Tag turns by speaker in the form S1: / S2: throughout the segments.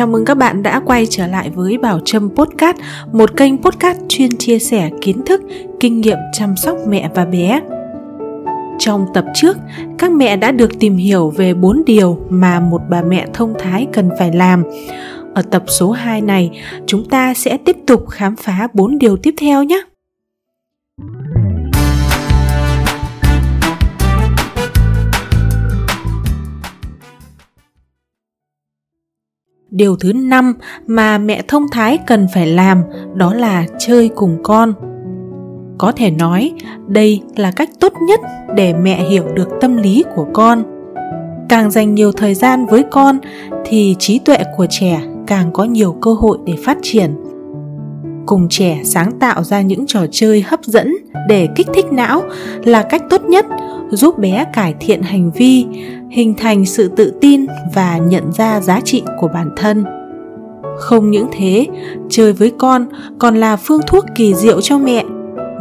S1: chào mừng các bạn đã quay trở lại với Bảo Trâm Podcast, một kênh podcast chuyên chia sẻ kiến thức, kinh nghiệm chăm sóc mẹ và bé. Trong tập trước, các mẹ đã được tìm hiểu về 4 điều mà một bà mẹ thông thái cần phải làm. Ở tập số 2 này, chúng ta sẽ tiếp tục khám phá 4 điều tiếp theo nhé. Điều thứ năm mà mẹ thông thái cần phải làm đó là chơi cùng con. Có thể nói, đây là cách tốt nhất để mẹ hiểu được tâm lý của con. Càng dành nhiều thời gian với con thì trí tuệ của trẻ càng có nhiều cơ hội để phát triển. Cùng trẻ sáng tạo ra những trò chơi hấp dẫn để kích thích não là cách tốt nhất giúp bé cải thiện hành vi, hình thành sự tự tin và nhận ra giá trị của bản thân. Không những thế, chơi với con còn là phương thuốc kỳ diệu cho mẹ.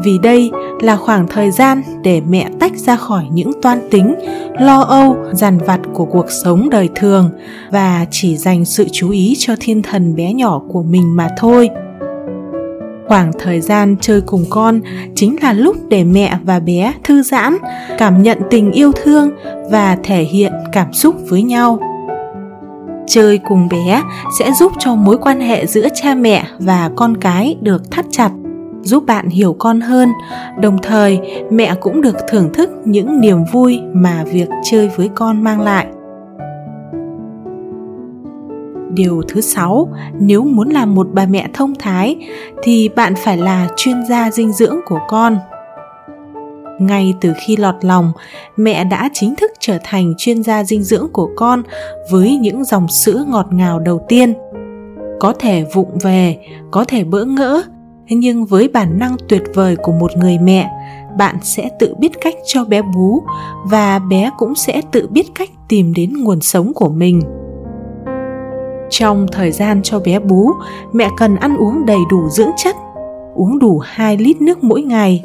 S1: Vì đây là khoảng thời gian để mẹ tách ra khỏi những toan tính, lo âu, dằn vặt của cuộc sống đời thường và chỉ dành sự chú ý cho thiên thần bé nhỏ của mình mà thôi khoảng thời gian chơi cùng con chính là lúc để mẹ và bé thư giãn, cảm nhận tình yêu thương và thể hiện cảm xúc với nhau. Chơi cùng bé sẽ giúp cho mối quan hệ giữa cha mẹ và con cái được thắt chặt, giúp bạn hiểu con hơn. Đồng thời, mẹ cũng được thưởng thức những niềm vui mà việc chơi với con mang lại. Điều thứ sáu, nếu muốn làm một bà mẹ thông thái thì bạn phải là chuyên gia dinh dưỡng của con. Ngay từ khi lọt lòng, mẹ đã chính thức trở thành chuyên gia dinh dưỡng của con với những dòng sữa ngọt ngào đầu tiên. Có thể vụng về, có thể bỡ ngỡ, nhưng với bản năng tuyệt vời của một người mẹ, bạn sẽ tự biết cách cho bé bú và bé cũng sẽ tự biết cách tìm đến nguồn sống của mình trong thời gian cho bé bú, mẹ cần ăn uống đầy đủ dưỡng chất, uống đủ 2 lít nước mỗi ngày,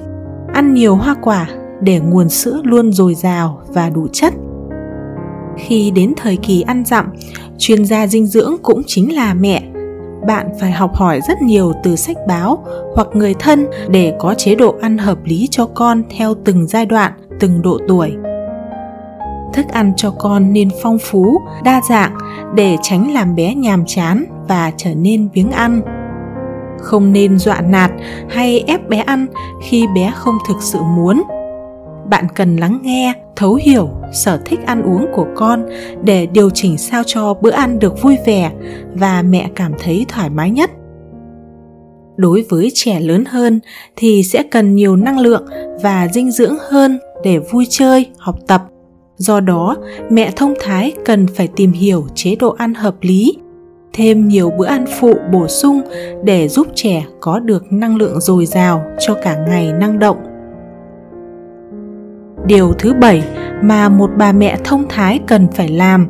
S1: ăn nhiều hoa quả để nguồn sữa luôn dồi dào và đủ chất. Khi đến thời kỳ ăn dặm, chuyên gia dinh dưỡng cũng chính là mẹ. Bạn phải học hỏi rất nhiều từ sách báo hoặc người thân để có chế độ ăn hợp lý cho con theo từng giai đoạn, từng độ tuổi thức ăn cho con nên phong phú, đa dạng để tránh làm bé nhàm chán và trở nên biếng ăn. Không nên dọa nạt hay ép bé ăn khi bé không thực sự muốn. Bạn cần lắng nghe, thấu hiểu sở thích ăn uống của con để điều chỉnh sao cho bữa ăn được vui vẻ và mẹ cảm thấy thoải mái nhất. Đối với trẻ lớn hơn thì sẽ cần nhiều năng lượng và dinh dưỡng hơn để vui chơi, học tập do đó, mẹ thông thái cần phải tìm hiểu chế độ ăn hợp lý, thêm nhiều bữa ăn phụ bổ sung để giúp trẻ có được năng lượng dồi dào cho cả ngày năng động. Điều thứ bảy mà một bà mẹ thông thái cần phải làm,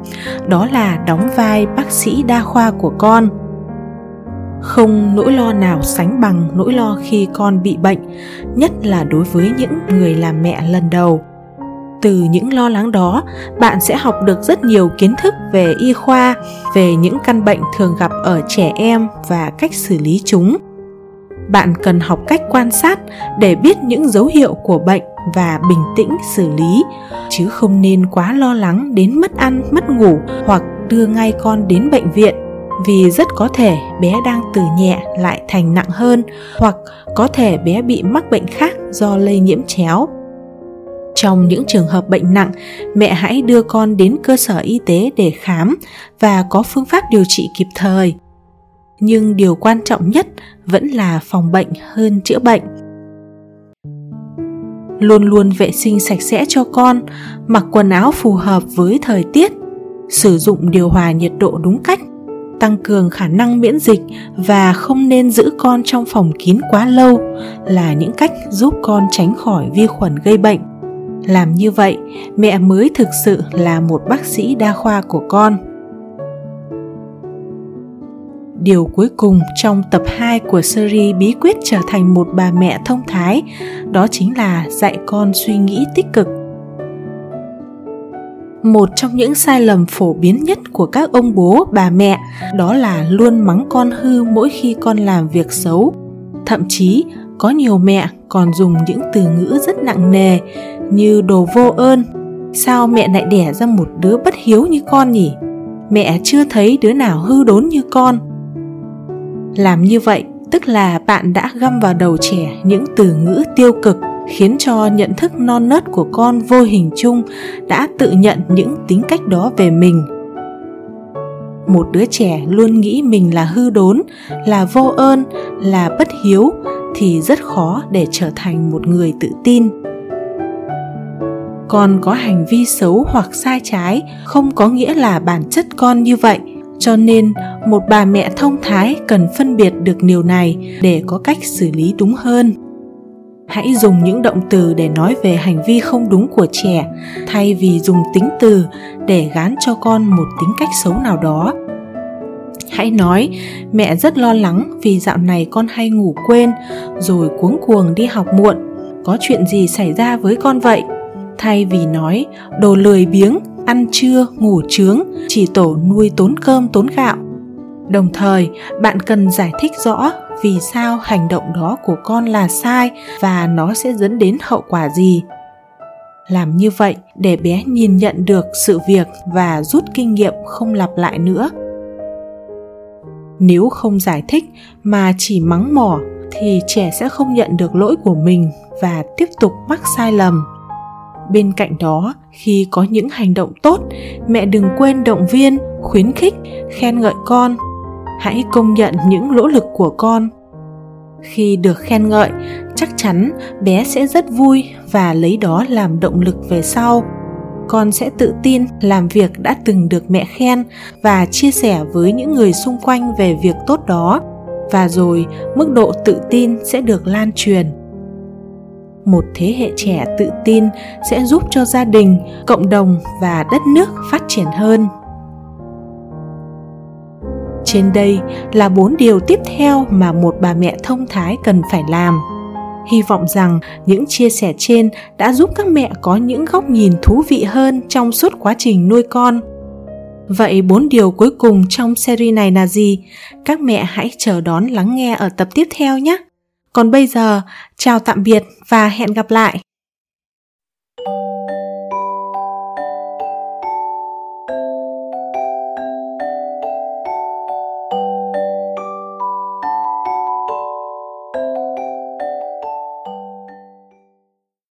S1: đó là đóng vai bác sĩ đa khoa của con. Không nỗi lo nào sánh bằng nỗi lo khi con bị bệnh, nhất là đối với những người làm mẹ lần đầu từ những lo lắng đó, bạn sẽ học được rất nhiều kiến thức về y khoa, về những căn bệnh thường gặp ở trẻ em và cách xử lý chúng. Bạn cần học cách quan sát để biết những dấu hiệu của bệnh và bình tĩnh xử lý, chứ không nên quá lo lắng đến mất ăn, mất ngủ hoặc đưa ngay con đến bệnh viện vì rất có thể bé đang từ nhẹ lại thành nặng hơn hoặc có thể bé bị mắc bệnh khác do lây nhiễm chéo trong những trường hợp bệnh nặng, mẹ hãy đưa con đến cơ sở y tế để khám và có phương pháp điều trị kịp thời. Nhưng điều quan trọng nhất vẫn là phòng bệnh hơn chữa bệnh. Luôn luôn vệ sinh sạch sẽ cho con, mặc quần áo phù hợp với thời tiết, sử dụng điều hòa nhiệt độ đúng cách, tăng cường khả năng miễn dịch và không nên giữ con trong phòng kín quá lâu là những cách giúp con tránh khỏi vi khuẩn gây bệnh làm như vậy, mẹ mới thực sự là một bác sĩ đa khoa của con. Điều cuối cùng trong tập 2 của series bí quyết trở thành một bà mẹ thông thái, đó chính là dạy con suy nghĩ tích cực. Một trong những sai lầm phổ biến nhất của các ông bố, bà mẹ, đó là luôn mắng con hư mỗi khi con làm việc xấu. Thậm chí có nhiều mẹ còn dùng những từ ngữ rất nặng nề như đồ vô ơn. Sao mẹ lại đẻ ra một đứa bất hiếu như con nhỉ? Mẹ chưa thấy đứa nào hư đốn như con. Làm như vậy, tức là bạn đã găm vào đầu trẻ những từ ngữ tiêu cực, khiến cho nhận thức non nớt của con vô hình chung đã tự nhận những tính cách đó về mình. Một đứa trẻ luôn nghĩ mình là hư đốn, là vô ơn, là bất hiếu thì rất khó để trở thành một người tự tin. Con có hành vi xấu hoặc sai trái không có nghĩa là bản chất con như vậy, cho nên một bà mẹ thông thái cần phân biệt được điều này để có cách xử lý đúng hơn. Hãy dùng những động từ để nói về hành vi không đúng của trẻ, thay vì dùng tính từ để gán cho con một tính cách xấu nào đó hãy nói, mẹ rất lo lắng vì dạo này con hay ngủ quên, rồi cuống cuồng đi học muộn. Có chuyện gì xảy ra với con vậy? Thay vì nói, đồ lười biếng, ăn trưa, ngủ trướng, chỉ tổ nuôi tốn cơm, tốn gạo. Đồng thời, bạn cần giải thích rõ vì sao hành động đó của con là sai và nó sẽ dẫn đến hậu quả gì. Làm như vậy để bé nhìn nhận được sự việc và rút kinh nghiệm không lặp lại nữa nếu không giải thích mà chỉ mắng mỏ thì trẻ sẽ không nhận được lỗi của mình và tiếp tục mắc sai lầm. Bên cạnh đó, khi có những hành động tốt, mẹ đừng quên động viên, khuyến khích, khen ngợi con. Hãy công nhận những nỗ lực của con. Khi được khen ngợi, chắc chắn bé sẽ rất vui và lấy đó làm động lực về sau con sẽ tự tin làm việc đã từng được mẹ khen và chia sẻ với những người xung quanh về việc tốt đó. Và rồi, mức độ tự tin sẽ được lan truyền. Một thế hệ trẻ tự tin sẽ giúp cho gia đình, cộng đồng và đất nước phát triển hơn. Trên đây là bốn điều tiếp theo mà một bà mẹ thông thái cần phải làm hy vọng rằng những chia sẻ trên đã giúp các mẹ có những góc nhìn thú vị hơn trong suốt quá trình nuôi con. Vậy bốn điều cuối cùng trong series này là gì? Các mẹ hãy chờ đón lắng nghe ở tập tiếp theo nhé. Còn bây giờ, chào tạm biệt và hẹn gặp lại!